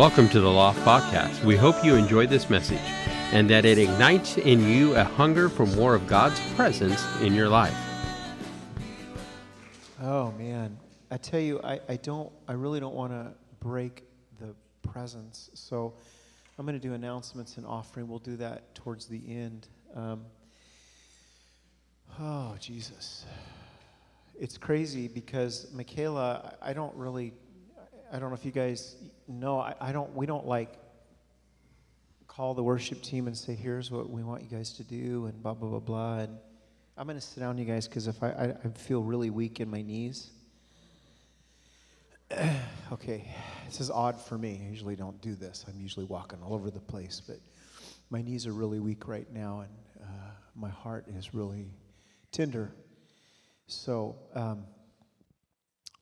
Welcome to the Loft Podcast. We hope you enjoyed this message and that it ignites in you a hunger for more of God's presence in your life. Oh man, I tell you, I, I don't, I really don't want to break the presence. So I'm going to do announcements and offering. We'll do that towards the end. Um, oh Jesus, it's crazy because Michaela, I don't really, I don't know if you guys know, I, I don't, we don't like call the worship team and say, here's what we want you guys to do and blah, blah, blah, blah. And I'm going to sit down, you guys, because if I, I, I feel really weak in my knees. okay, this is odd for me. I usually don't do this. I'm usually walking all over the place, but my knees are really weak right now, and uh, my heart is really tender. So, um,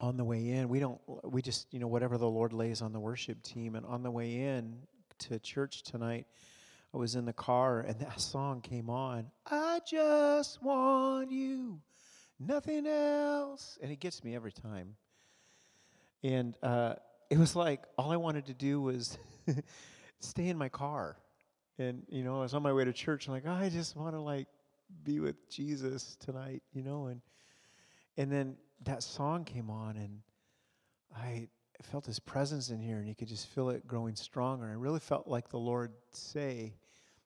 on the way in, we don't, we just, you know, whatever the Lord lays on the worship team. And on the way in to church tonight, I was in the car and that song came on. I just want you, nothing else. And it gets me every time. And uh, it was like all I wanted to do was stay in my car. And, you know, I was on my way to church. I'm like, oh, I just want to, like, be with Jesus tonight, you know? And, and then that song came on and I felt his presence in here and you could just feel it growing stronger. I really felt like the Lord say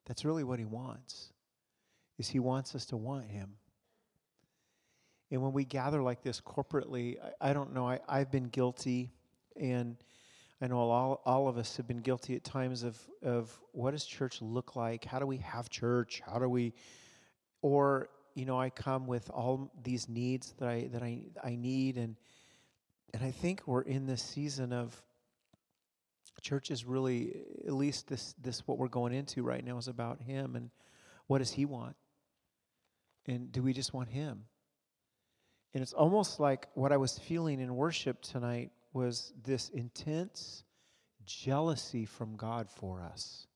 that's really what he wants. Is he wants us to want him. And when we gather like this corporately, I, I don't know, I, I've been guilty and I know all, all of us have been guilty at times of, of what does church look like? How do we have church? How do we, or you know, I come with all these needs that I that I I need, and and I think we're in this season of church is really at least this this what we're going into right now is about Him and what does He want, and do we just want Him? And it's almost like what I was feeling in worship tonight was this intense jealousy from God for us.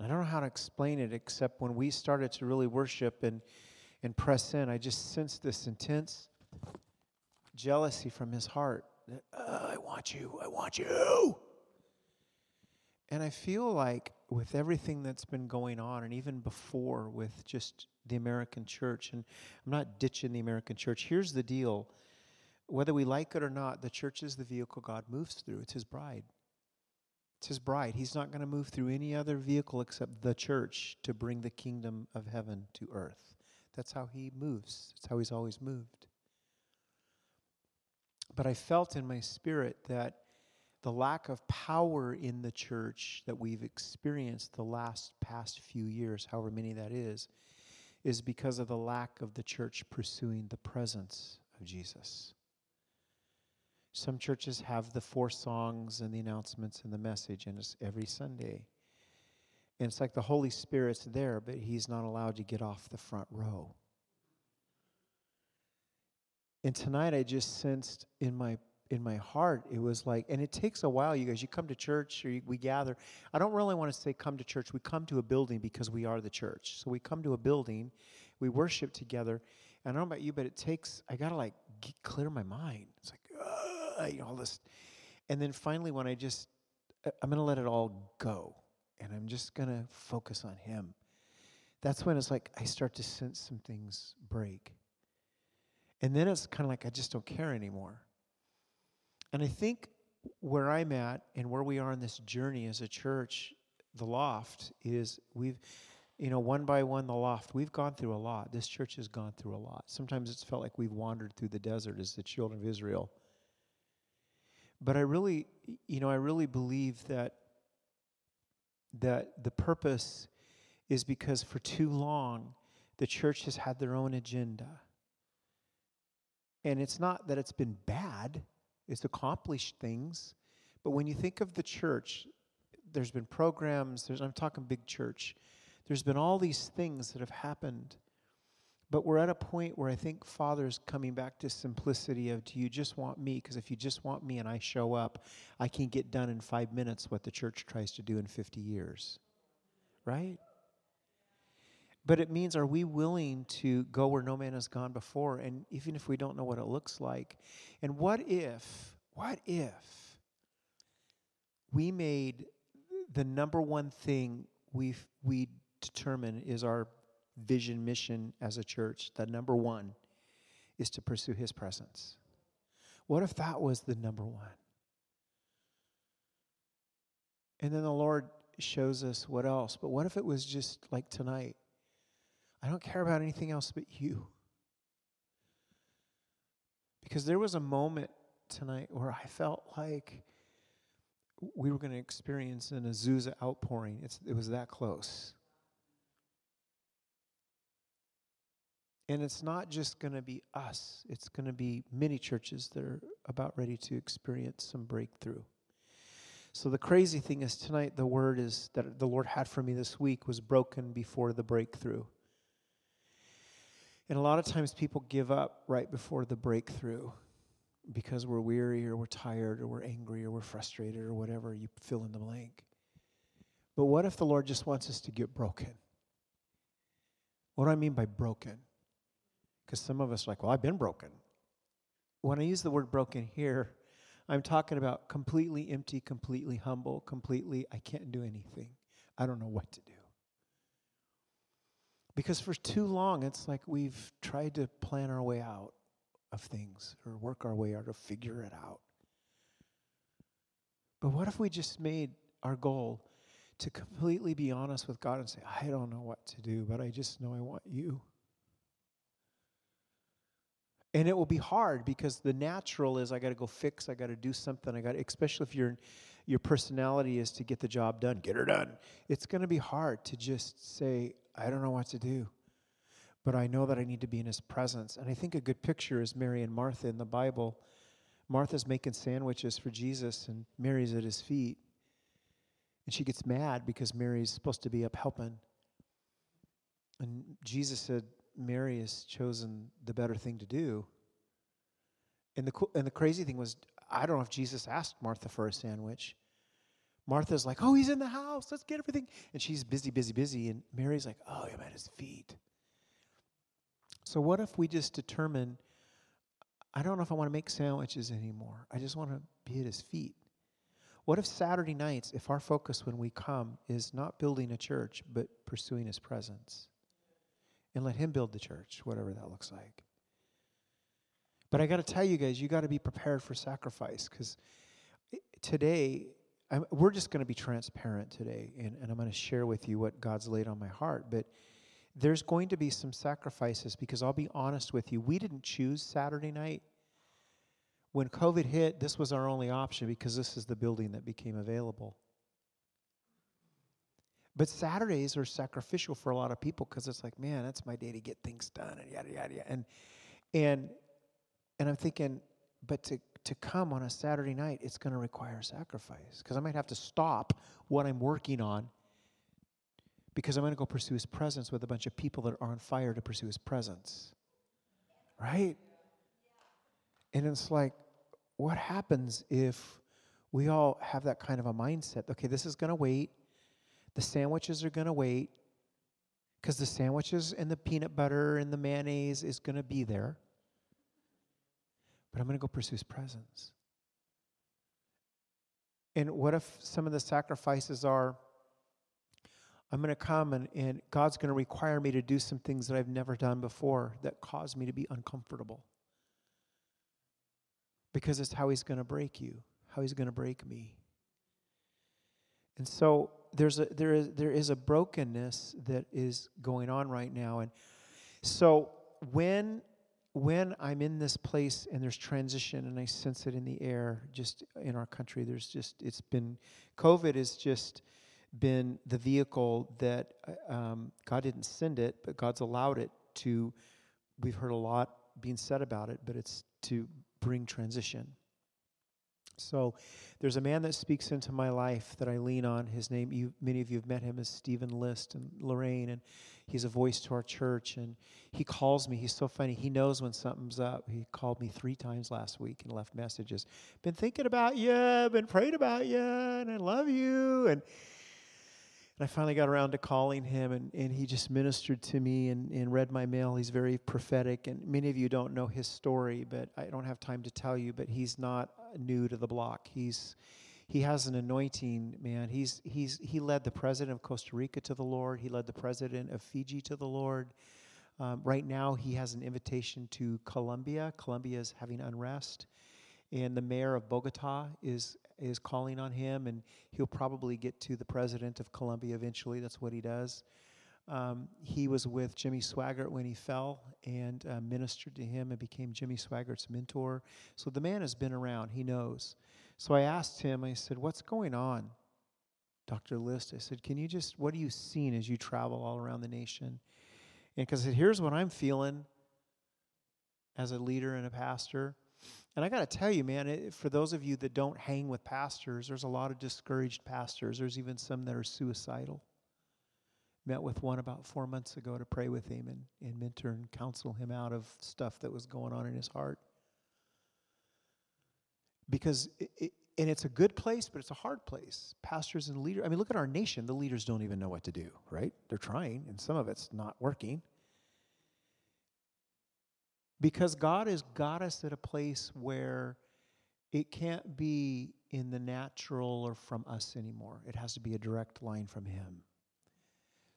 I don't know how to explain it except when we started to really worship and, and press in, I just sensed this intense jealousy from his heart that, oh, I want you, I want you. And I feel like with everything that's been going on, and even before with just the American church, and I'm not ditching the American church, here's the deal. Whether we like it or not, the church is the vehicle God moves through, it's his bride. It's his bride. He's not going to move through any other vehicle except the church to bring the kingdom of heaven to earth. That's how he moves, that's how he's always moved. But I felt in my spirit that the lack of power in the church that we've experienced the last past few years, however many that is, is because of the lack of the church pursuing the presence of Jesus. Some churches have the four songs and the announcements and the message, and it's every Sunday. And it's like the Holy Spirit's there, but He's not allowed to get off the front row. And tonight I just sensed in my in my heart it was like and it takes a while you guys. You come to church or you, we gather. I don't really want to say come to church. We come to a building because we are the church. So we come to a building we worship together and i don't know about you but it takes i gotta like get, clear my mind. It's like Uh, you know, all this. And then finally, when I just, uh, I'm going to let it all go and I'm just going to focus on Him. That's when it's like I start to sense some things break. And then it's kind of like I just don't care anymore. And I think where I'm at and where we are in this journey as a church, the loft, is we've, you know, one by one, the loft, we've gone through a lot. This church has gone through a lot. Sometimes it's felt like we've wandered through the desert as the children of Israel. But I really, you know, I really believe that that the purpose is because for too long the church has had their own agenda. And it's not that it's been bad, it's accomplished things. But when you think of the church, there's been programs, there's, I'm talking big church, there's been all these things that have happened but we're at a point where I think Father's coming back to simplicity of do you just want me? Because if you just want me and I show up, I can get done in five minutes what the church tries to do in 50 years. Right? But it means, are we willing to go where no man has gone before? And even if we don't know what it looks like, and what if, what if we made the number one thing we we determine is our vision mission as a church. The number one is to pursue His presence. What if that was the number one? And then the Lord shows us what else. But what if it was just like tonight? I don't care about anything else but you. Because there was a moment tonight where I felt like we were going to experience an Azusa outpouring. It's, it was that close. And it's not just going to be us, it's going to be many churches that are about ready to experience some breakthrough. So the crazy thing is tonight the word is that the Lord had for me this week was broken before the breakthrough. And a lot of times people give up right before the breakthrough because we're weary or we're tired or we're angry or we're frustrated or whatever you fill in the blank. But what if the Lord just wants us to get broken? What do I mean by broken? Because some of us are like, well, I've been broken. When I use the word broken here, I'm talking about completely empty, completely humble, completely, I can't do anything. I don't know what to do. Because for too long, it's like we've tried to plan our way out of things or work our way out or figure it out. But what if we just made our goal to completely be honest with God and say, I don't know what to do, but I just know I want you? And it will be hard because the natural is I got to go fix, I got to do something, I got especially if your your personality is to get the job done, get her done. It's going to be hard to just say I don't know what to do. But I know that I need to be in his presence. And I think a good picture is Mary and Martha in the Bible. Martha's making sandwiches for Jesus and Mary's at his feet. And she gets mad because Mary's supposed to be up helping. And Jesus said, Mary has chosen the better thing to do. And the, and the crazy thing was, I don't know if Jesus asked Martha for a sandwich. Martha's like, oh, he's in the house. Let's get everything. And she's busy, busy, busy. And Mary's like, oh, I'm at his feet. So, what if we just determine, I don't know if I want to make sandwiches anymore. I just want to be at his feet. What if Saturday nights, if our focus when we come is not building a church, but pursuing his presence? And let Him build the church, whatever that looks like. But I got to tell you guys, you got to be prepared for sacrifice because today, I'm, we're just going to be transparent today, and, and I'm going to share with you what God's laid on my heart. But there's going to be some sacrifices because I'll be honest with you, we didn't choose Saturday night. When COVID hit, this was our only option because this is the building that became available. But Saturdays are sacrificial for a lot of people because it's like, man, that's my day to get things done and yada yada yada. And and and I'm thinking, but to to come on a Saturday night, it's going to require sacrifice because I might have to stop what I'm working on because I'm going to go pursue His presence with a bunch of people that are on fire to pursue His presence, right? And it's like, what happens if we all have that kind of a mindset? Okay, this is going to wait. The sandwiches are going to wait because the sandwiches and the peanut butter and the mayonnaise is going to be there. But I'm going to go pursue his presence. And what if some of the sacrifices are I'm going to come and, and God's going to require me to do some things that I've never done before that cause me to be uncomfortable? Because it's how He's going to break you, how He's going to break me. And so there's a there is there is a brokenness that is going on right now. And so when when i'm in this place and there's transition and i sense it in the air just in our country there's just it's been covid has just been the vehicle that uh, um, god didn't send it but god's allowed it to we've heard a lot being said about it but it's to bring transition so there's a man that speaks into my life that I lean on. His name, you, many of you have met him, is Stephen List and Lorraine, and he's a voice to our church. And he calls me. He's so funny. He knows when something's up. He called me three times last week and left messages. Been thinking about you, been praying about you, and I love you. And and I finally got around to calling him, and, and he just ministered to me and, and read my mail. He's very prophetic, and many of you don't know his story, but I don't have time to tell you. But he's not new to the block. He's he has an anointing, man. He's he's he led the president of Costa Rica to the Lord. He led the president of Fiji to the Lord. Um, right now, he has an invitation to Colombia. Colombia is having unrest, and the mayor of Bogota is is calling on him, and he'll probably get to the president of Colombia eventually. That's what he does. Um, he was with Jimmy Swaggart when he fell and uh, ministered to him and became Jimmy Swaggart's mentor. So the man has been around, he knows. So I asked him, I said, What's going on, Dr. List? I said, Can you just, what are you seeing as you travel all around the nation? And because I said, Here's what I'm feeling as a leader and a pastor. And I got to tell you, man, it, for those of you that don't hang with pastors, there's a lot of discouraged pastors. There's even some that are suicidal. Met with one about four months ago to pray with him and, and mentor and counsel him out of stuff that was going on in his heart. Because, it, it, and it's a good place, but it's a hard place. Pastors and leaders, I mean, look at our nation. The leaders don't even know what to do, right? They're trying, and some of it's not working. Because God has got us at a place where it can't be in the natural or from us anymore. It has to be a direct line from Him.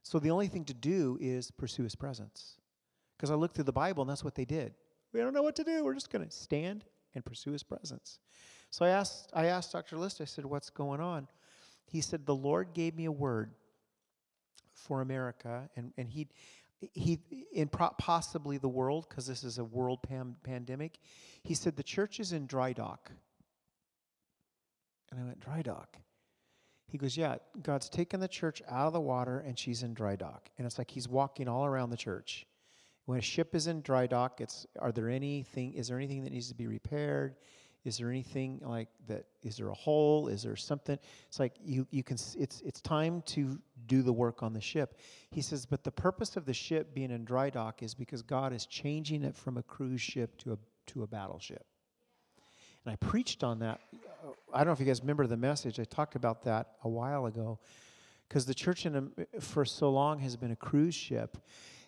So the only thing to do is pursue his presence. Because I looked through the Bible and that's what they did. We don't know what to do. We're just going to stand and pursue his presence. So I asked, I asked Dr. List, I said, What's going on? He said, The Lord gave me a word for America, and, and he, he, in possibly the world, because this is a world pandemic. He said, The church is in dry dock. And I went, Dry dock? He goes, Yeah, God's taken the church out of the water and she's in dry dock. And it's like he's walking all around the church. When a ship is in dry dock, it's are there anything is there anything that needs to be repaired? Is there anything like that? Is there a hole? Is there something? It's like you you can it's it's time to do the work on the ship. He says, but the purpose of the ship being in dry dock is because God is changing it from a cruise ship to a to a battleship. And I preached on that. Uh, I don't know if you guys remember the message. I talked about that a while ago. Because the church in, for so long has been a cruise ship.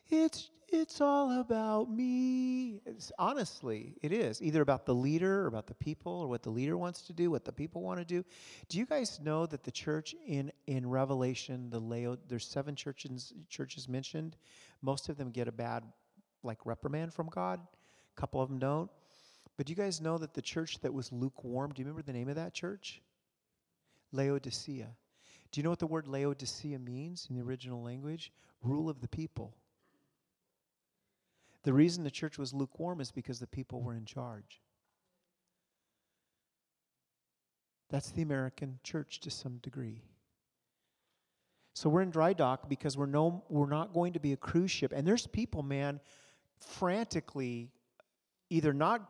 It's it's all about me. It's, honestly, it is either about the leader or about the people or what the leader wants to do, what the people want to do. Do you guys know that the church in in Revelation, the there's seven churches churches mentioned. Most of them get a bad like reprimand from God. A couple of them don't. But do you guys know that the church that was lukewarm, do you remember the name of that church? Laodicea. Do you know what the word Laodicea means in the original language? Rule of the people. The reason the church was lukewarm is because the people were in charge. That's the American church to some degree. So we're in dry dock because we're no we're not going to be a cruise ship. And there's people, man, frantically either not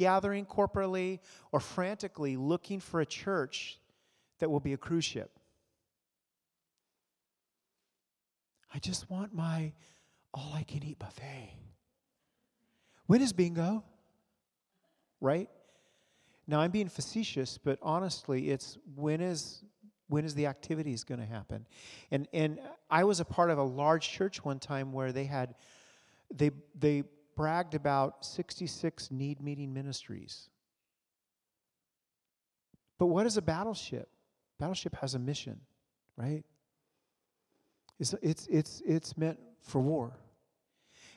gathering corporately or frantically looking for a church that will be a cruise ship. I just want my all I can eat buffet. When is bingo? Right? Now I'm being facetious, but honestly, it's when is when is the activities going to happen? And and I was a part of a large church one time where they had they they bragged about 66 need meeting ministries. But what is a battleship? Battleship has a mission, right? It's, it's, it's, it's meant for war.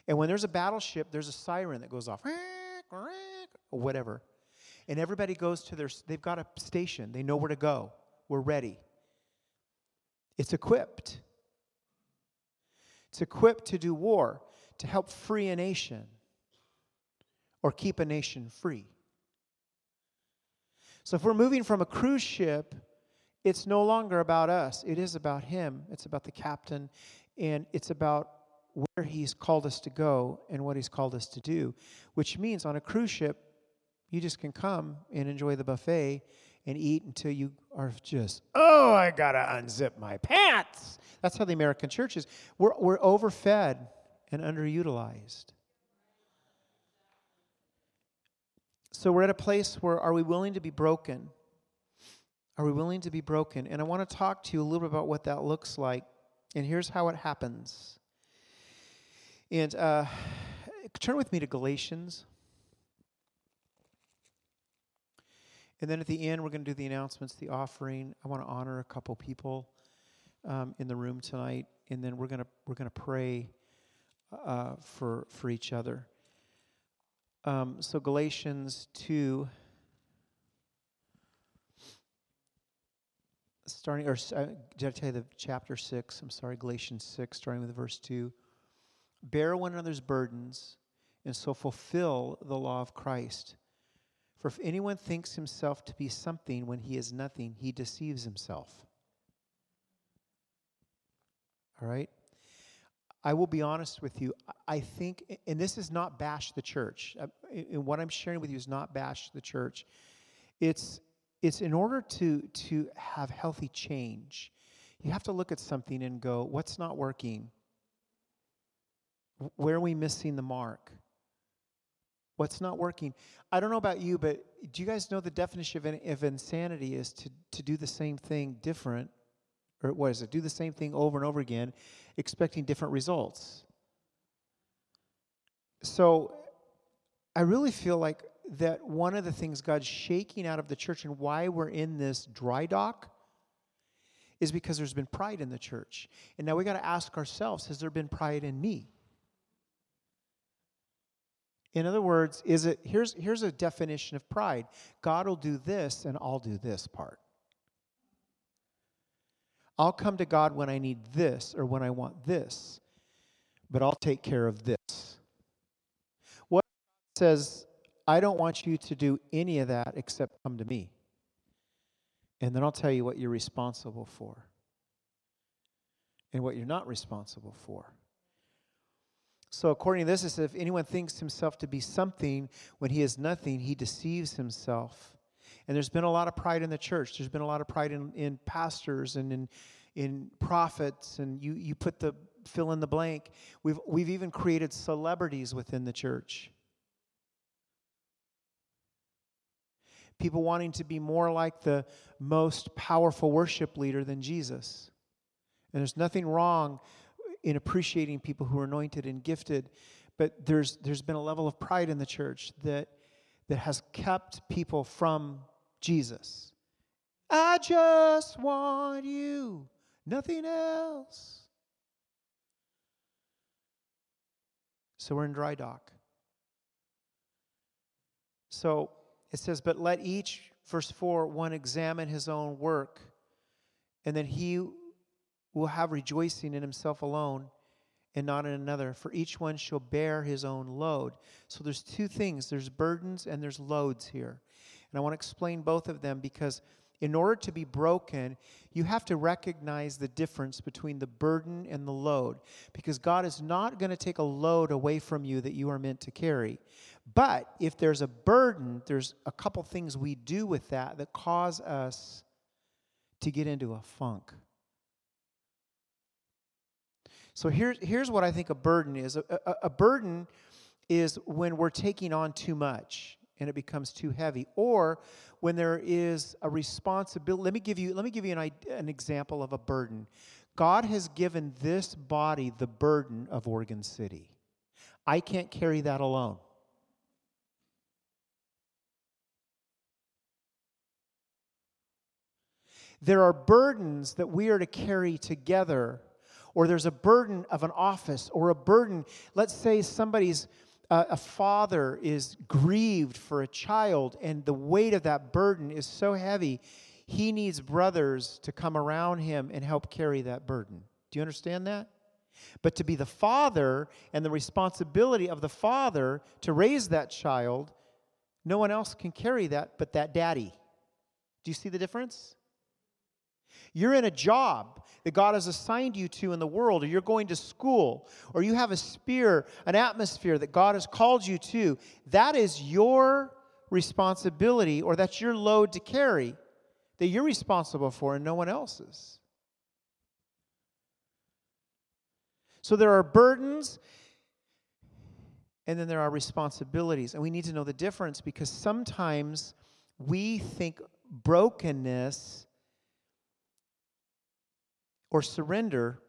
And when there's a battleship, there's a siren that goes off, or whatever. And everybody goes to their, they've got a station. They know where to go. We're ready. It's equipped. It's equipped to do war to help free a nation or keep a nation free. So if we're moving from a cruise ship, it's no longer about us. It is about him. It's about the captain and it's about where he's called us to go and what he's called us to do, which means on a cruise ship, you just can come and enjoy the buffet and eat until you are just, oh, I gotta unzip my pants. That's how the American church is. We're, we're overfed and underutilized. So we're at a place where are we willing to be broken? Are we willing to be broken? And I want to talk to you a little bit about what that looks like. And here's how it happens. And uh, turn with me to Galatians. And then at the end, we're going to do the announcements, the offering. I want to honor a couple people um, in the room tonight, and then we're going to we're going to pray uh, for for each other. Um, so Galatians two. starting, or uh, did I tell you the chapter 6? I'm sorry, Galatians 6, starting with verse 2. Bear one another's burdens, and so fulfill the law of Christ. For if anyone thinks himself to be something when he is nothing, he deceives himself. All right? I will be honest with you. I think, and this is not bash the church. Uh, and what I'm sharing with you is not bash the church. It's it's in order to, to have healthy change, you have to look at something and go, what's not working? Where are we missing the mark? What's not working? I don't know about you, but do you guys know the definition of, of insanity is to, to do the same thing different, or what is it? Do the same thing over and over again, expecting different results. So I really feel like that one of the things God's shaking out of the church and why we're in this dry dock is because there's been pride in the church. And now we got to ask ourselves has there been pride in me? In other words, is it here's here's a definition of pride. God will do this and I'll do this part. I'll come to God when I need this or when I want this, but I'll take care of this. What says I don't want you to do any of that except come to me. And then I'll tell you what you're responsible for and what you're not responsible for. So, according to this, it says if anyone thinks himself to be something when he is nothing, he deceives himself. And there's been a lot of pride in the church. There's been a lot of pride in, in pastors and in, in prophets, and you, you put the fill in the blank. We've, we've even created celebrities within the church. people wanting to be more like the most powerful worship leader than Jesus. And there's nothing wrong in appreciating people who are anointed and gifted, but there's, there's been a level of pride in the church that, that has kept people from Jesus. I just want you, nothing else. So we're in dry dock. So it says, But let each, verse 4, one examine his own work, and then he will have rejoicing in himself alone and not in another, for each one shall bear his own load. So there's two things there's burdens and there's loads here. And I want to explain both of them because in order to be broken, you have to recognize the difference between the burden and the load. Because God is not going to take a load away from you that you are meant to carry. But if there's a burden, there's a couple things we do with that that cause us to get into a funk. So here's, here's what I think a burden is a, a, a burden is when we're taking on too much and it becomes too heavy. Or when there is a responsibility let me give you let me give you an, an example of a burden. God has given this body the burden of oregon city. I can't carry that alone. There are burdens that we are to carry together, or there's a burden of an office, or a burden. Let's say somebody's uh, a father is grieved for a child, and the weight of that burden is so heavy, he needs brothers to come around him and help carry that burden. Do you understand that? But to be the father and the responsibility of the father to raise that child, no one else can carry that but that daddy. Do you see the difference? You're in a job that God has assigned you to in the world, or you're going to school, or you have a sphere, an atmosphere that God has called you to. That is your responsibility, or that's your load to carry that you're responsible for and no one else's. So there are burdens and then there are responsibilities. And we need to know the difference because sometimes we think brokenness or surrender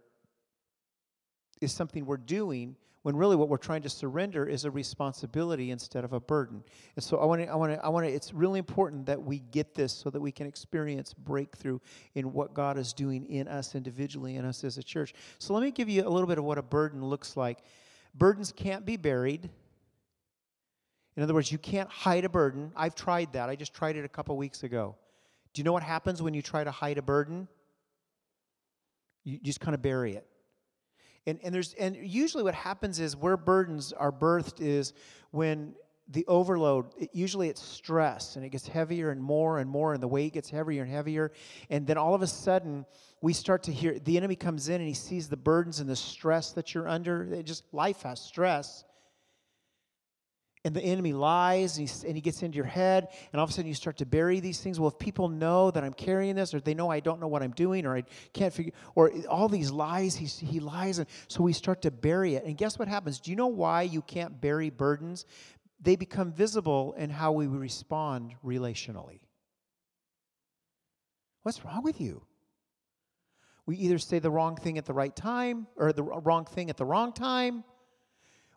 is something we're doing when really what we're trying to surrender is a responsibility instead of a burden. And so I want to, I want to, I want to, it's really important that we get this so that we can experience breakthrough in what God is doing in us individually and us as a church. So let me give you a little bit of what a burden looks like. Burdens can't be buried. In other words, you can't hide a burden. I've tried that. I just tried it a couple weeks ago. Do you know what happens when you try to hide a burden? You just kind of bury it. And, and, there's, and usually what happens is where burdens are birthed is when the overload, it, usually it's stress and it gets heavier and more and more, and the weight gets heavier and heavier. And then all of a sudden, we start to hear the enemy comes in and he sees the burdens and the stress that you're under. It just life has stress and the enemy lies and he, and he gets into your head and all of a sudden you start to bury these things. Well if people know that i'm carrying this or they know i don't know what i'm doing or i can't figure or all these lies he, he lies and so we start to bury it. And guess what happens? Do you know why you can't bury burdens? They become visible in how we respond relationally. What's wrong with you? We either say the wrong thing at the right time or the wrong thing at the wrong time.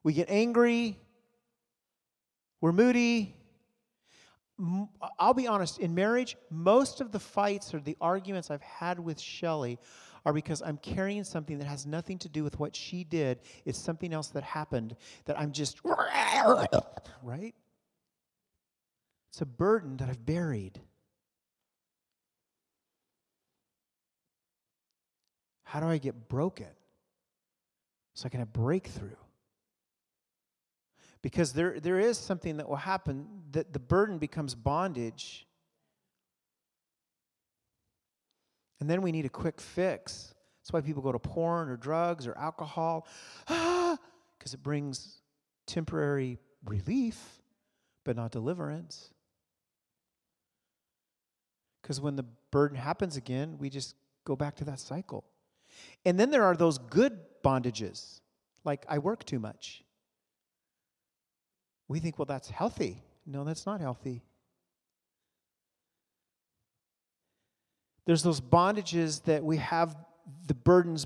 We get angry we're moody. I'll be honest, in marriage, most of the fights or the arguments I've had with Shelly are because I'm carrying something that has nothing to do with what she did. It's something else that happened that I'm just, right? It's a burden that I've buried. How do I get broken so I can have breakthrough? Because there, there is something that will happen that the burden becomes bondage. And then we need a quick fix. That's why people go to porn or drugs or alcohol, ah, because it brings temporary relief, but not deliverance. Because when the burden happens again, we just go back to that cycle. And then there are those good bondages, like I work too much. We think, well, that's healthy. No, that's not healthy. There's those bondages that we have the burdens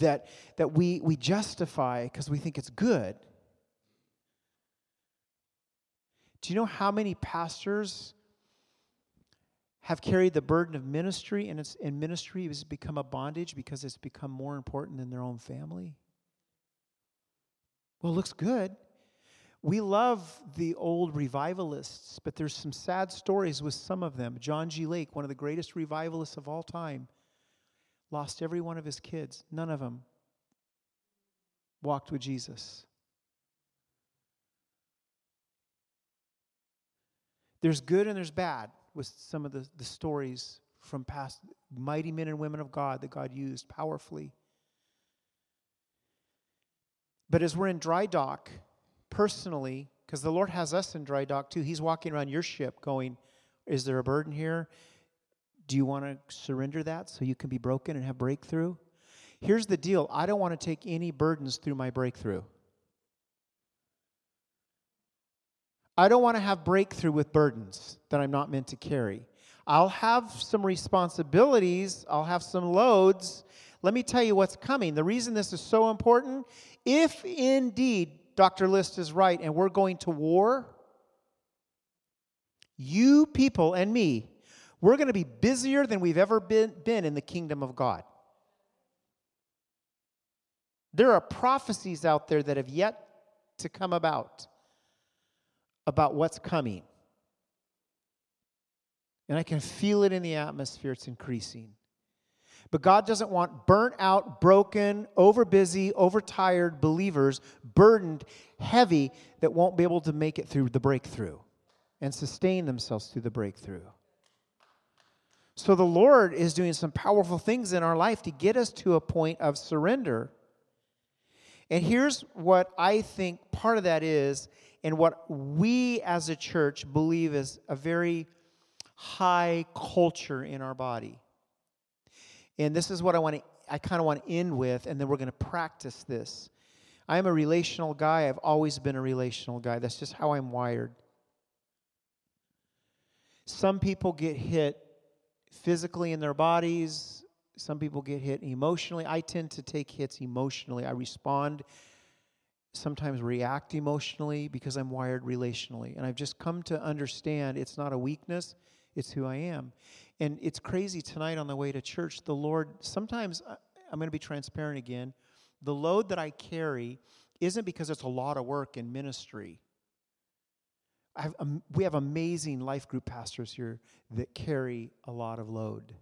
that, that we, we justify because we think it's good. Do you know how many pastors have carried the burden of ministry and it's in ministry has become a bondage because it's become more important than their own family? Well, it looks good. We love the old revivalists, but there's some sad stories with some of them. John G. Lake, one of the greatest revivalists of all time, lost every one of his kids. None of them walked with Jesus. There's good and there's bad with some of the, the stories from past mighty men and women of God that God used powerfully. But as we're in dry dock, personally, because the Lord has us in dry dock too, He's walking around your ship going, Is there a burden here? Do you want to surrender that so you can be broken and have breakthrough? Here's the deal I don't want to take any burdens through my breakthrough. I don't want to have breakthrough with burdens that I'm not meant to carry. I'll have some responsibilities, I'll have some loads. Let me tell you what's coming. The reason this is so important if indeed Dr. List is right and we're going to war, you people and me, we're going to be busier than we've ever been, been in the kingdom of God. There are prophecies out there that have yet to come about about what's coming. And I can feel it in the atmosphere, it's increasing. But God doesn't want burnt out, broken, overbusy, overtired believers, burdened, heavy, that won't be able to make it through the breakthrough and sustain themselves through the breakthrough. So the Lord is doing some powerful things in our life to get us to a point of surrender. And here's what I think part of that is, and what we as a church believe is a very high culture in our body. And this is what I want to I kind of want to end with and then we're going to practice this. I am a relational guy. I've always been a relational guy. That's just how I'm wired. Some people get hit physically in their bodies, Some people get hit emotionally. I tend to take hits emotionally. I respond, sometimes react emotionally because I'm wired relationally. And I've just come to understand it's not a weakness, it's who I am. And it's crazy tonight on the way to church. The Lord, sometimes I'm going to be transparent again. The load that I carry isn't because it's a lot of work in ministry. Have, um, we have amazing life group pastors here that carry a lot of load.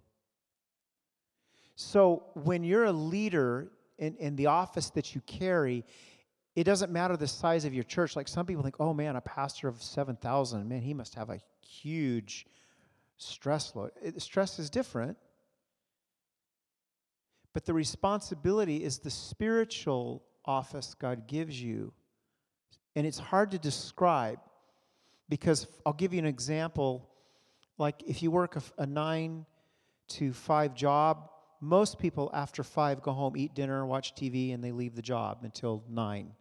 So when you're a leader in, in the office that you carry, it doesn't matter the size of your church. Like some people think, oh man, a pastor of 7,000, man, he must have a huge stress load. It, stress is different. But the responsibility is the spiritual office God gives you. And it's hard to describe because I'll give you an example. Like if you work a, a nine to five job, most people after five go home, eat dinner, watch TV, and they leave the job until nine.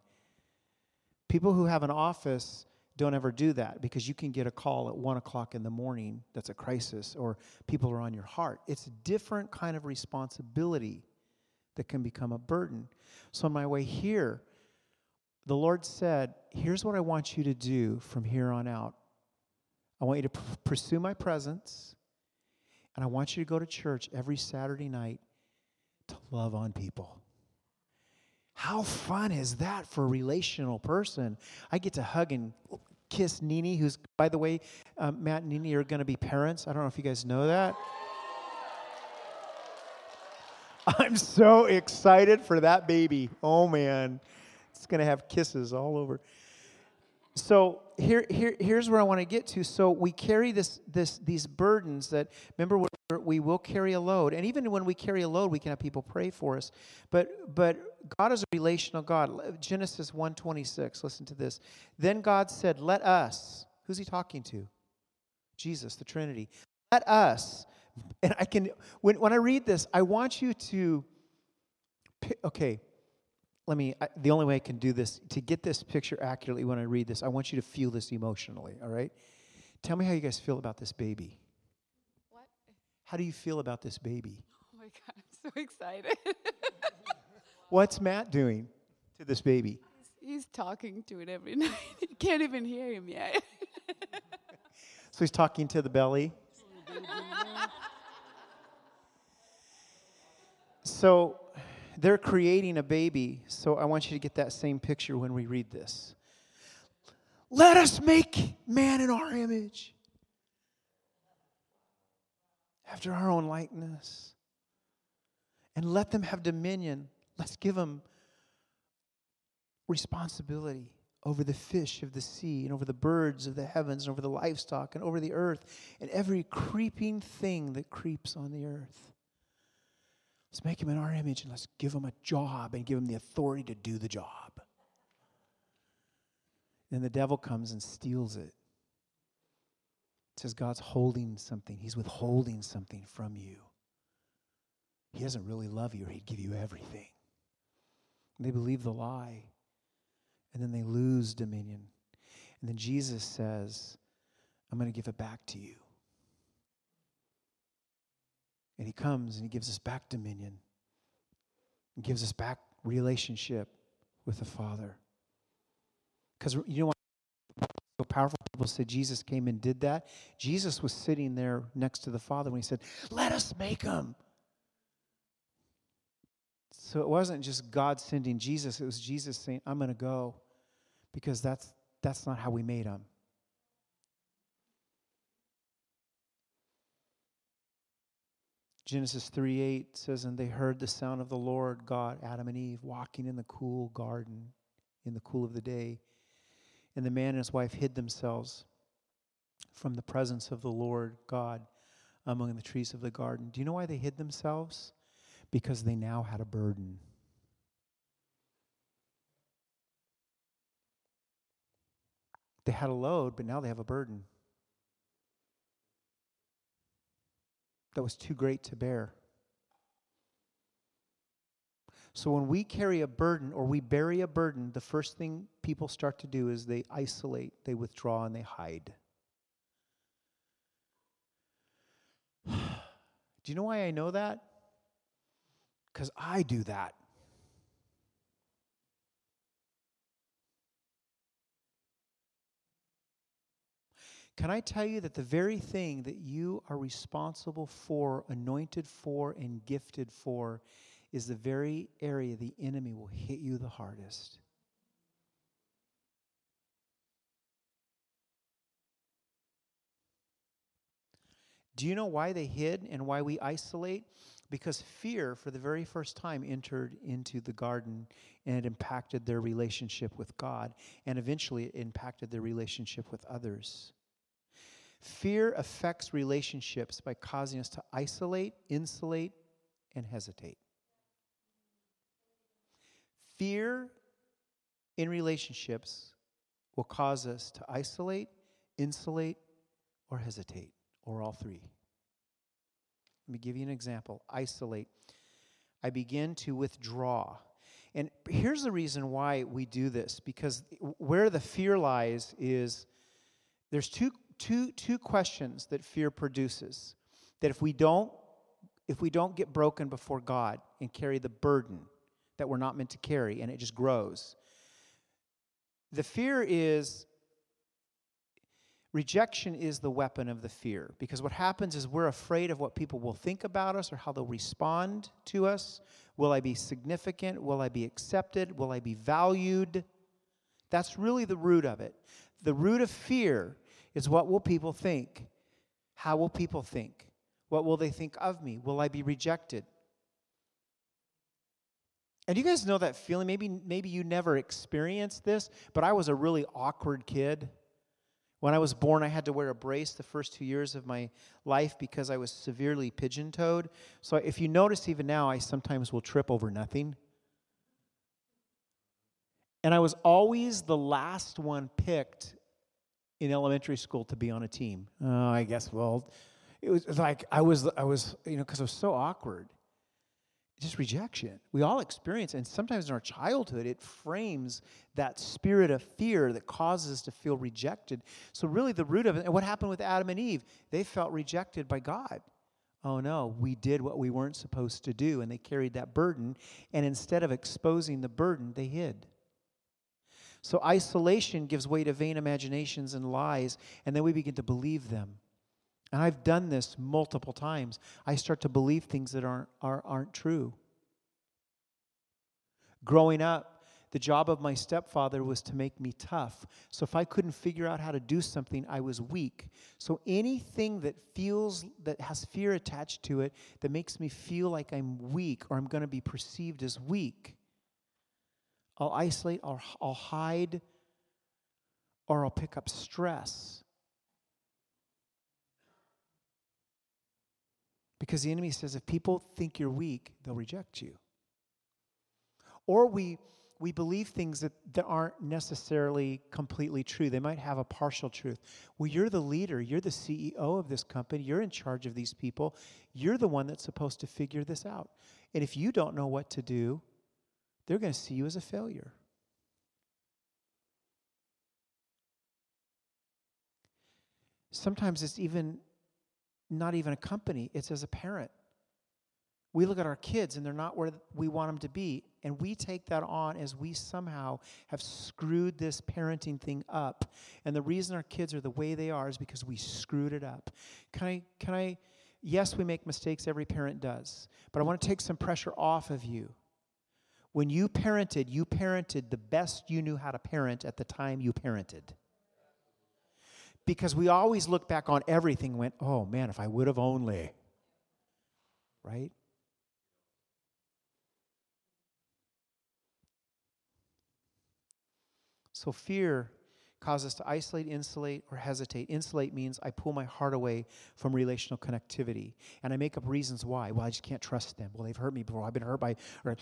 People who have an office don't ever do that because you can get a call at one o'clock in the morning that's a crisis or people are on your heart. It's a different kind of responsibility that can become a burden. So, on my way here, the Lord said, Here's what I want you to do from here on out. I want you to p- pursue my presence, and I want you to go to church every Saturday night to love on people. How fun is that for a relational person? I get to hug and kiss Nini, who's, by the way, um, Matt and Nini are going to be parents. I don't know if you guys know that. I'm so excited for that baby. Oh, man. It's going to have kisses all over. So here, here, here's where I want to get to. So we carry this, this, these burdens that, remember, we will carry a load. And even when we carry a load, we can have people pray for us. But, but God is a relational God. Genesis 1.26, listen to this. Then God said, let us, who's he talking to? Jesus, the Trinity. Let us, and I can, when, when I read this, I want you to, okay, let me, I, the only way I can do this, to get this picture accurately when I read this, I want you to feel this emotionally, all right? Tell me how you guys feel about this baby. How do you feel about this baby? Oh my God, I'm so excited. What's Matt doing to this baby? he's, he's talking to it every night. you can't even hear him yet. so he's talking to the belly. so they're creating a baby. So I want you to get that same picture when we read this. Let us make man in our image, after our own likeness, and let them have dominion. Let's give them responsibility over the fish of the sea and over the birds of the heavens and over the livestock and over the earth and every creeping thing that creeps on the earth. Let's make him in our image and let's give him a job and give him the authority to do the job. Then the devil comes and steals it. It says God's holding something, he's withholding something from you. He doesn't really love you, or he'd give you everything. They believe the lie, and then they lose dominion. And then Jesus says, I'm going to give it back to you. And he comes and he gives us back dominion and gives us back relationship with the Father. Because you know powerful people said Jesus came and did that. Jesus was sitting there next to the Father when he said, Let us make him. So it wasn't just God sending Jesus, it was Jesus saying, I'm going to go because that's, that's not how we made him. Genesis 3 8 says, And they heard the sound of the Lord God, Adam and Eve, walking in the cool garden in the cool of the day. And the man and his wife hid themselves from the presence of the Lord God among the trees of the garden. Do you know why they hid themselves? Because they now had a burden. They had a load, but now they have a burden. that was too great to bear. So when we carry a burden or we bury a burden, the first thing people start to do is they isolate, they withdraw, and they hide. do you know why I know that? Because I do that. Can I tell you that the very thing that you are responsible for, anointed for, and gifted for is the very area the enemy will hit you the hardest? Do you know why they hid and why we isolate? Because fear, for the very first time, entered into the garden and it impacted their relationship with God, and eventually it impacted their relationship with others. Fear affects relationships by causing us to isolate, insulate, and hesitate. Fear in relationships will cause us to isolate, insulate, or hesitate, or all three. Let me give you an example isolate. I begin to withdraw. And here's the reason why we do this because where the fear lies is there's two two, two questions that fear produces that if we don't if we don't get broken before god and carry the burden that we're not meant to carry and it just grows the fear is rejection is the weapon of the fear because what happens is we're afraid of what people will think about us or how they'll respond to us will i be significant will i be accepted will i be valued that's really the root of it the root of fear is what will people think? How will people think? What will they think of me? Will I be rejected? And you guys know that feeling? Maybe, maybe you never experienced this, but I was a really awkward kid. When I was born, I had to wear a brace the first two years of my life because I was severely pigeon toed. So if you notice, even now, I sometimes will trip over nothing. And I was always the last one picked in elementary school to be on a team. Oh, I guess, well, it was like I was, I was, you know, because I was so awkward. Just rejection. We all experience, and sometimes in our childhood, it frames that spirit of fear that causes us to feel rejected. So, really, the root of it, and what happened with Adam and Eve, they felt rejected by God. Oh no, we did what we weren't supposed to do, and they carried that burden. And instead of exposing the burden, they hid. So isolation gives way to vain imaginations and lies, and then we begin to believe them. And I've done this multiple times. I start to believe things that aren't, are, aren't true. Growing up, the job of my stepfather was to make me tough. So if I couldn't figure out how to do something, I was weak. So anything that feels, that has fear attached to it, that makes me feel like I'm weak or I'm going to be perceived as weak, I'll isolate, or I'll hide, or I'll pick up stress. Because the enemy says if people think you're weak, they'll reject you. Or we, we believe things that, that aren't necessarily completely true. They might have a partial truth. Well, you're the leader, you're the CEO of this company, you're in charge of these people, you're the one that's supposed to figure this out. And if you don't know what to do, they're going to see you as a failure. Sometimes it's even not even a company, it's as a parent. We look at our kids and they're not where we want them to be, and we take that on as we somehow have screwed this parenting thing up. And the reason our kids are the way they are is because we screwed it up. Can I can I yes, we make mistakes every parent does, but I want to take some pressure off of you when you parented, you parented the best you knew how to parent at the time you parented. Because we always look back on everything and went, oh man, if I would have only. Right? So fear causes us to isolate, insulate, or hesitate. Insulate means I pull my heart away from relational connectivity. And I make up reasons why. Well, I just can't trust them. Well, they've hurt me before. I've been hurt by, or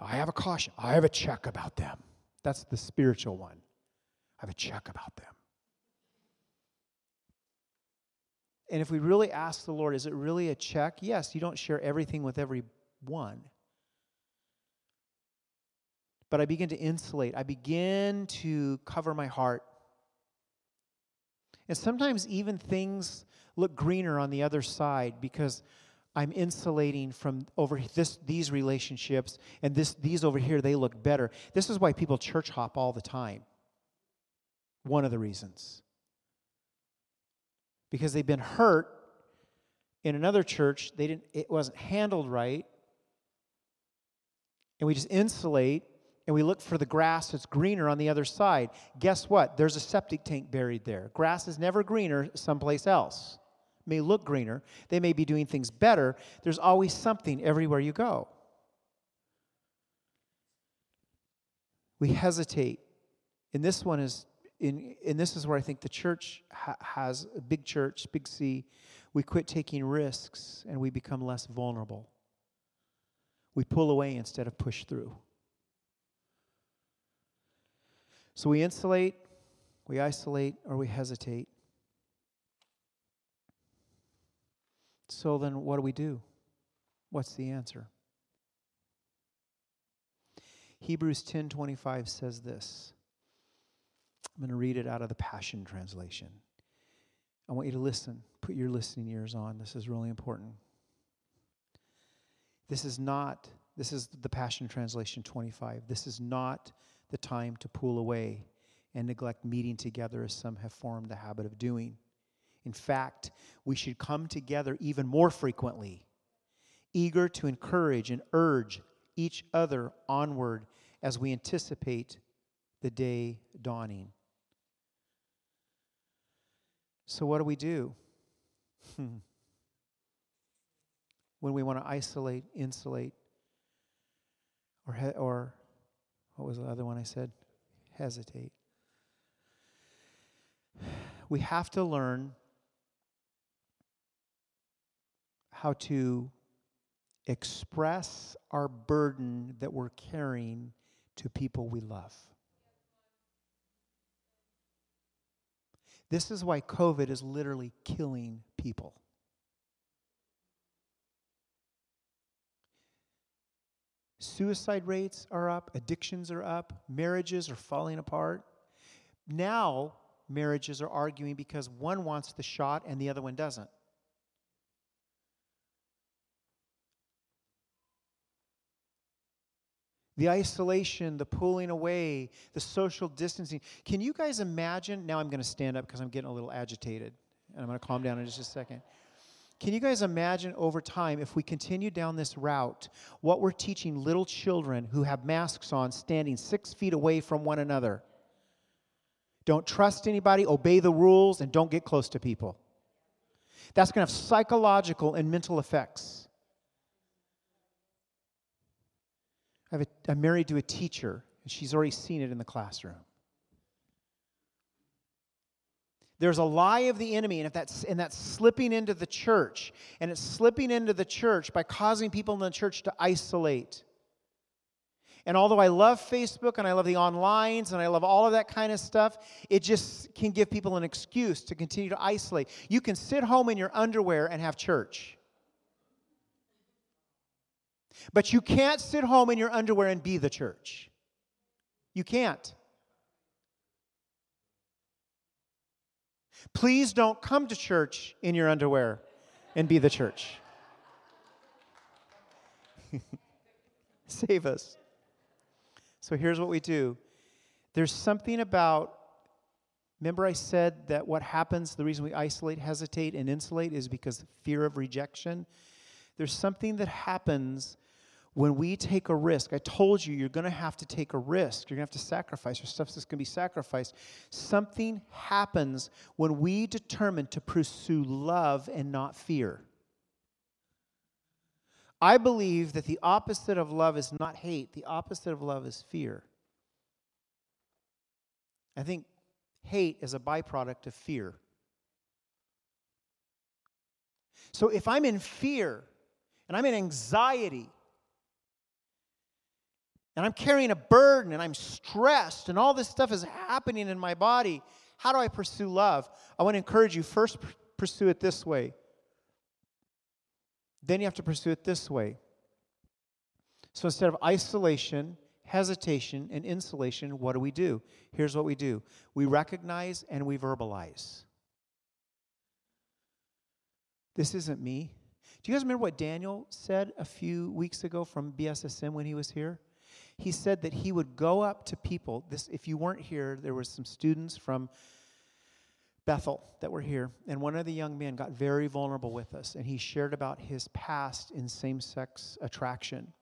I have a caution. I have a check about them. That's the spiritual one. I have a check about them. And if we really ask the Lord, is it really a check? Yes, you don't share everything with everyone but I begin to insulate. I begin to cover my heart. And sometimes even things look greener on the other side because I'm insulating from over this these relationships and this these over here they look better. This is why people church hop all the time. One of the reasons. Because they've been hurt in another church, they didn't it wasn't handled right. And we just insulate and we look for the grass that's greener on the other side. Guess what? There's a septic tank buried there. Grass is never greener someplace else may look greener, they may be doing things better. There's always something everywhere you go. We hesitate. And this one is, in, and this is where I think the church ha- has a big church, big C. We quit taking risks and we become less vulnerable. We pull away instead of push through. So we insulate, we isolate, or we hesitate. So then, what do we do? What's the answer? Hebrews 10:25 says this. I'm going to read it out of the Passion translation. I want you to listen. Put your listening ears on. This is really important. This is not this is the Passion translation 25. This is not the time to pull away and neglect meeting together as some have formed the habit of doing. In fact, we should come together even more frequently, eager to encourage and urge each other onward as we anticipate the day dawning. So, what do we do? When we want to isolate, insulate, or, he- or what was the other one I said? Hesitate. We have to learn how to express our burden that we're carrying to people we love. This is why COVID is literally killing people. Suicide rates are up, addictions are up, marriages are falling apart. Now, marriages are arguing because one wants the shot and the other one doesn't. The isolation, the pulling away, the social distancing. Can you guys imagine? Now I'm going to stand up because I'm getting a little agitated, and I'm going to calm down in just a second. Can you guys imagine over time if we continue down this route, what we're teaching little children who have masks on standing six feet away from one another? Don't trust anybody, obey the rules, and don't get close to people. That's going to have psychological and mental effects. I am married to a teacher, and she's already seen it in the classroom. There's a lie of the enemy, and if that's and that's slipping into the church, and it's slipping into the church by causing people in the church to isolate. And although I love Facebook and I love the onlines and I love all of that kind of stuff, it just can give people an excuse to continue to isolate. You can sit home in your underwear and have church. But you can't sit home in your underwear and be the church. You can't. Please don't come to church in your underwear and be the church. Save us. So here's what we do there's something about, remember, I said that what happens, the reason we isolate, hesitate, and insulate is because fear of rejection. There's something that happens when we take a risk, I told you you're going to have to take a risk. You're going to have to sacrifice. There's stuff that's going to be sacrificed. Something happens when we determine to pursue love and not fear. I believe that the opposite of love is not hate, the opposite of love is fear. I think hate is a byproduct of fear. So if I'm in fear and I'm in anxiety, and I'm carrying a burden and I'm stressed and all this stuff is happening in my body, how do I pursue love? I want to encourage you first pursue it this way. Then you have to pursue it this way. So instead of isolation, hesitation, and insulation, what do we do? Here's what we do we recognize and we verbalize. This isn't me. Do you guys remember what Daniel said a few weeks ago from BSSM when he was here? He said that he would go up to people. This, if you weren't here, there was some students from Bethel that were here, and one of the young men got very vulnerable with us, and he shared about his past in same sex attraction.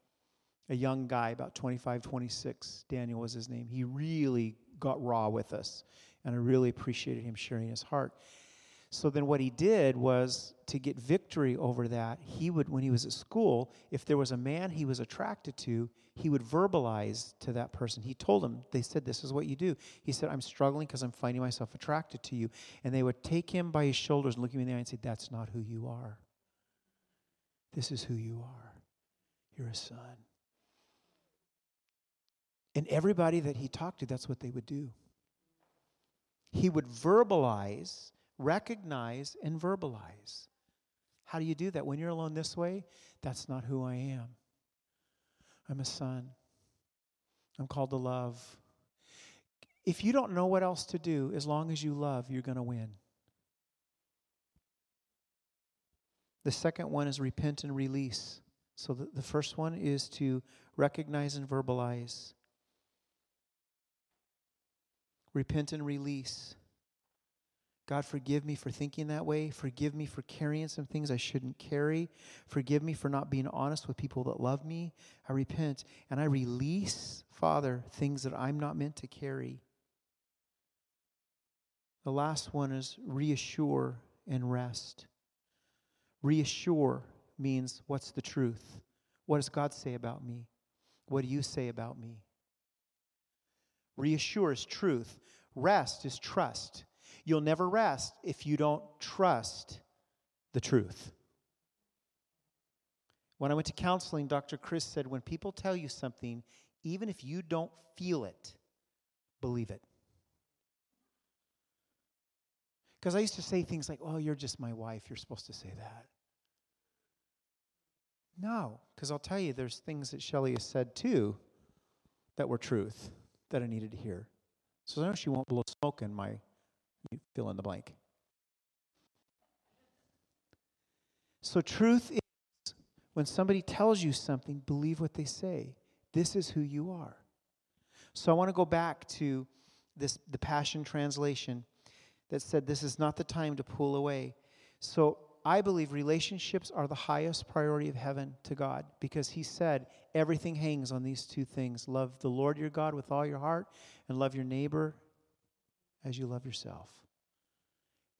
A young guy, about 25, 26, Daniel was his name. He really got raw with us, and I really appreciated him sharing his heart. So then what he did was to get victory over that, he would, when he was at school, if there was a man he was attracted to, he would verbalize to that person. He told them, they said, This is what you do. He said, I'm struggling because I'm finding myself attracted to you. And they would take him by his shoulders and look him in the eye and say, That's not who you are. This is who you are. You're a son. And everybody that he talked to, that's what they would do. He would verbalize recognize and verbalize. How do you do that? When you're alone this way, that's not who I am. I'm a son. I'm called to love. If you don't know what else to do, as long as you love, you're going to win. The second one is repent and release. So the, the first one is to recognize and verbalize. Repent and release. God, forgive me for thinking that way. Forgive me for carrying some things I shouldn't carry. Forgive me for not being honest with people that love me. I repent and I release, Father, things that I'm not meant to carry. The last one is reassure and rest. Reassure means what's the truth? What does God say about me? What do you say about me? Reassure is truth. Rest is trust. You'll never rest if you don't trust the truth. When I went to counseling, Dr. Chris said, when people tell you something, even if you don't feel it, believe it. Because I used to say things like, oh, you're just my wife. You're supposed to say that. No, because I'll tell you, there's things that Shelley has said too that were truth that I needed to hear. So I know she won't blow smoke in my fill in the blank. So, truth is when somebody tells you something, believe what they say. This is who you are. So, I want to go back to this, the Passion Translation that said, This is not the time to pull away. So, I believe relationships are the highest priority of heaven to God because He said everything hangs on these two things love the Lord your God with all your heart and love your neighbor as you love yourself.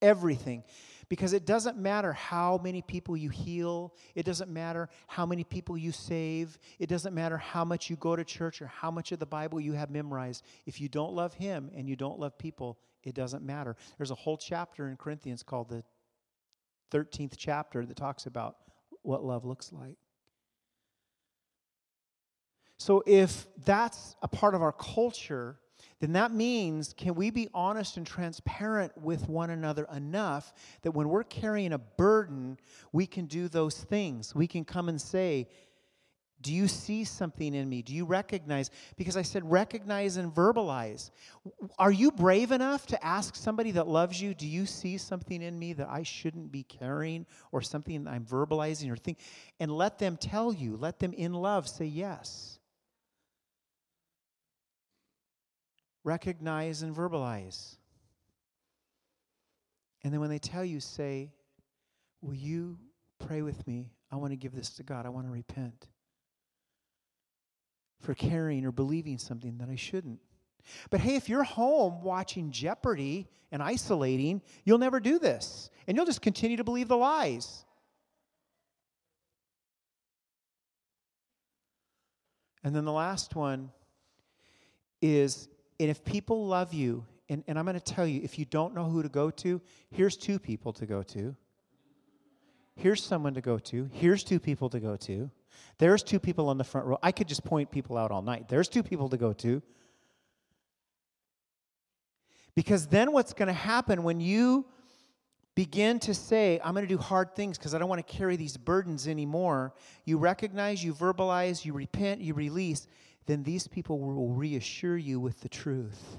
Everything. Because it doesn't matter how many people you heal, it doesn't matter how many people you save, it doesn't matter how much you go to church or how much of the Bible you have memorized. If you don't love Him and you don't love people, it doesn't matter. There's a whole chapter in Corinthians called the 13th chapter that talks about what love looks like. So, if that's a part of our culture, then that means can we be honest and transparent with one another enough that when we're carrying a burden, we can do those things. We can come and say, do you see something in me? Do you recognize? Because I said recognize and verbalize. Are you brave enough to ask somebody that loves you, do you see something in me that I shouldn't be carrying or something I'm verbalizing or think? And let them tell you, let them in love say yes. Recognize and verbalize. And then when they tell you, say, Will you pray with me? I want to give this to God. I want to repent for carrying or believing something that I shouldn't. But hey, if you're home watching Jeopardy and isolating, you'll never do this. And you'll just continue to believe the lies. And then the last one is and if people love you, and, and I'm going to tell you, if you don't know who to go to, here's two people to go to. Here's someone to go to. Here's two people to go to. There's two people on the front row. I could just point people out all night. There's two people to go to. Because then what's going to happen when you begin to say, I'm going to do hard things because I don't want to carry these burdens anymore, you recognize, you verbalize, you repent, you release, then these people will reassure you with the truth.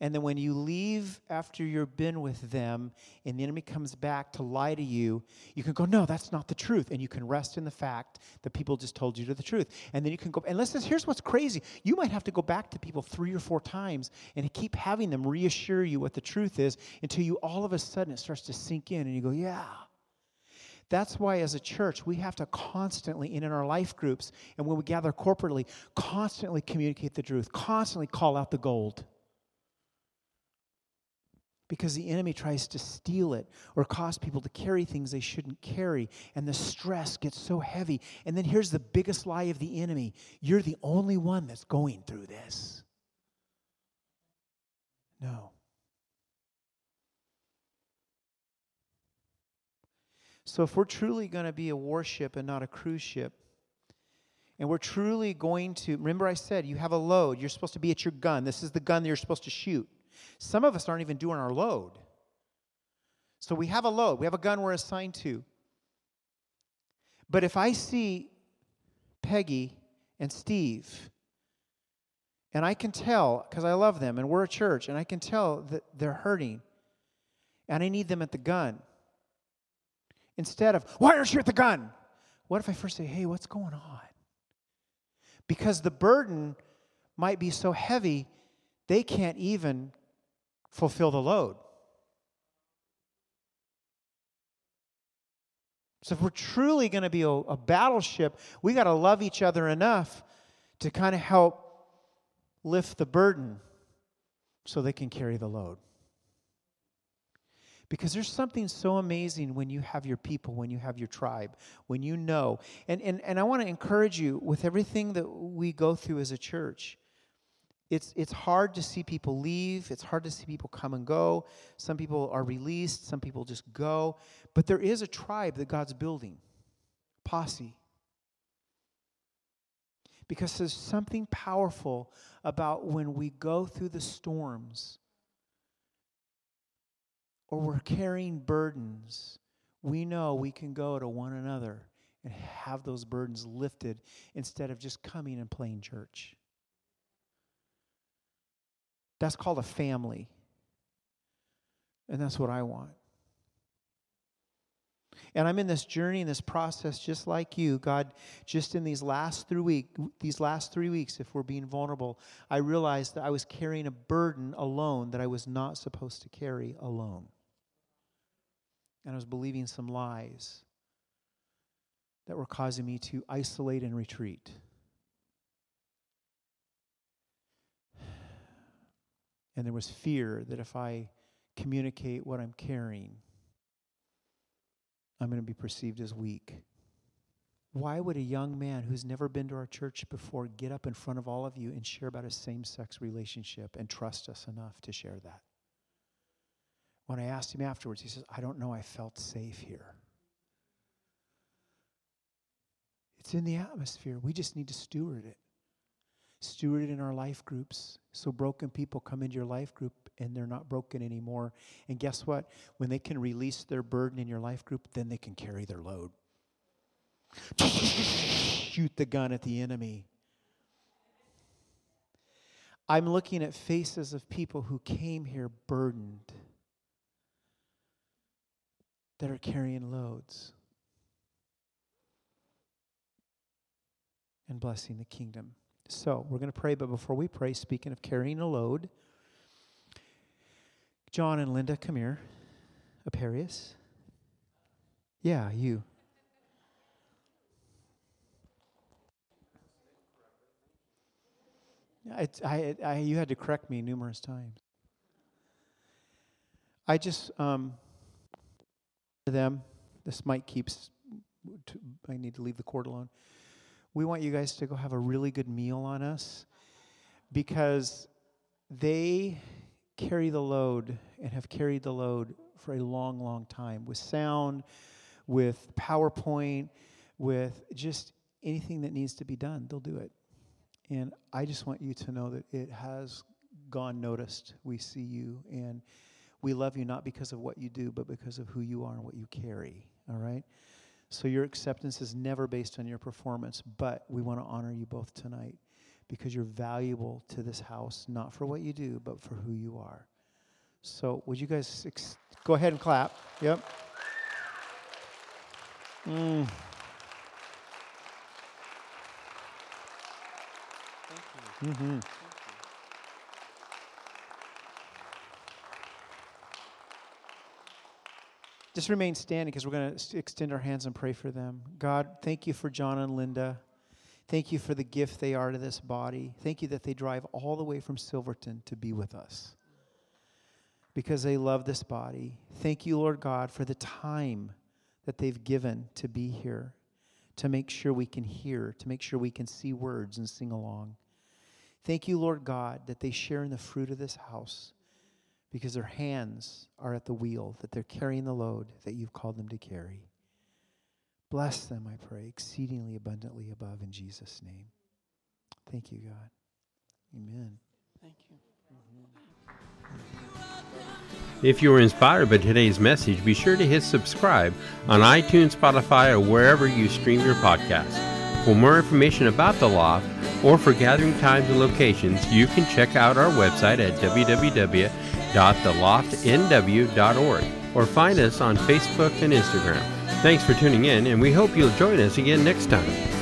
And then when you leave after you've been with them and the enemy comes back to lie to you, you can go, no, that's not the truth. And you can rest in the fact that people just told you the truth. And then you can go, and listen, here's what's crazy. You might have to go back to people three or four times and keep having them reassure you what the truth is until you all of a sudden it starts to sink in and you go, yeah. That's why, as a church, we have to constantly, and in our life groups, and when we gather corporately, constantly communicate the truth, constantly call out the gold because the enemy tries to steal it or cause people to carry things they shouldn't carry. And the stress gets so heavy. And then here's the biggest lie of the enemy you're the only one that's going through this. No. So, if we're truly going to be a warship and not a cruise ship, and we're truly going to, remember I said you have a load, you're supposed to be at your gun. This is the gun that you're supposed to shoot. Some of us aren't even doing our load. So we have a load, we have a gun we're assigned to. But if I see Peggy and Steve, and I can tell, because I love them and we're a church, and I can tell that they're hurting, and I need them at the gun. Instead of, why aren't you at the gun? What if I first say, hey, what's going on? Because the burden might be so heavy, they can't even fulfill the load. So, if we're truly going to be a, a, battleship, we got to love each other enough to kind of help lift the burden so they can carry the load. Because there's something so amazing when you have your people, when you have your tribe, when you know. And, and, and I want to encourage you with everything that we go through as a church it's, it's hard to see people leave. It's hard to see people come and go. Some people are released, some people just go. But there is a tribe that God's building posse. Because there's something powerful about when we go through the storms or we're carrying burdens, we know we can go to one another and have those burdens lifted instead of just coming and playing church. That's called a family. And that's what I want. And I'm in this journey, in this process, just like you. God, just in these last three week, these last three weeks, if we're being vulnerable, I realized that I was carrying a burden alone that I was not supposed to carry alone. And I was believing some lies that were causing me to isolate and retreat. And there was fear that if I communicate what I'm carrying, I'm going to be perceived as weak. Why would a young man who's never been to our church before get up in front of all of you and share about a same sex relationship and trust us enough to share that? When I asked him afterwards, he says, I don't know, I felt safe here. It's in the atmosphere. We just need to steward it steward it in our life groups. So broken people come into your life group and they're not broken anymore. And guess what? When they can release their burden in your life group, then they can carry their load. Shoot the gun at the enemy. I'm looking at faces of people who came here burdened that are carrying loads and blessing the kingdom. So we're going to pray, but before we pray, speaking of carrying a load, John and Linda, come here. Aparius. Yeah, you. I, I, I, you had to correct me numerous times. I just, um, them, this mic keeps, I need to leave the cord alone we want you guys to go have a really good meal on us because they carry the load and have carried the load for a long, long time with sound, with PowerPoint, with just anything that needs to be done, they'll do it. And I just want you to know that it has gone noticed. We see you and we love you not because of what you do, but because of who you are and what you carry. All right? So your acceptance is never based on your performance, but we want to honor you both tonight because you're valuable to this house, not for what you do, but for who you are. So, would you guys ex- go ahead and clap? Yep. Mm. Mm-hmm. Just remain standing because we're going to extend our hands and pray for them. God, thank you for John and Linda. Thank you for the gift they are to this body. Thank you that they drive all the way from Silverton to be with us because they love this body. Thank you, Lord God, for the time that they've given to be here, to make sure we can hear, to make sure we can see words and sing along. Thank you, Lord God, that they share in the fruit of this house because their hands are at the wheel, that they're carrying the load that you've called them to carry. Bless them, I pray, exceedingly abundantly above in Jesus' name. Thank you, God. Amen. Thank you. If you were inspired by today's message, be sure to hit subscribe on iTunes, Spotify, or wherever you stream your podcast. For more information about The Loft or for gathering times and locations, you can check out our website at www.theloftnw.org or find us on Facebook and Instagram. Thanks for tuning in, and we hope you'll join us again next time.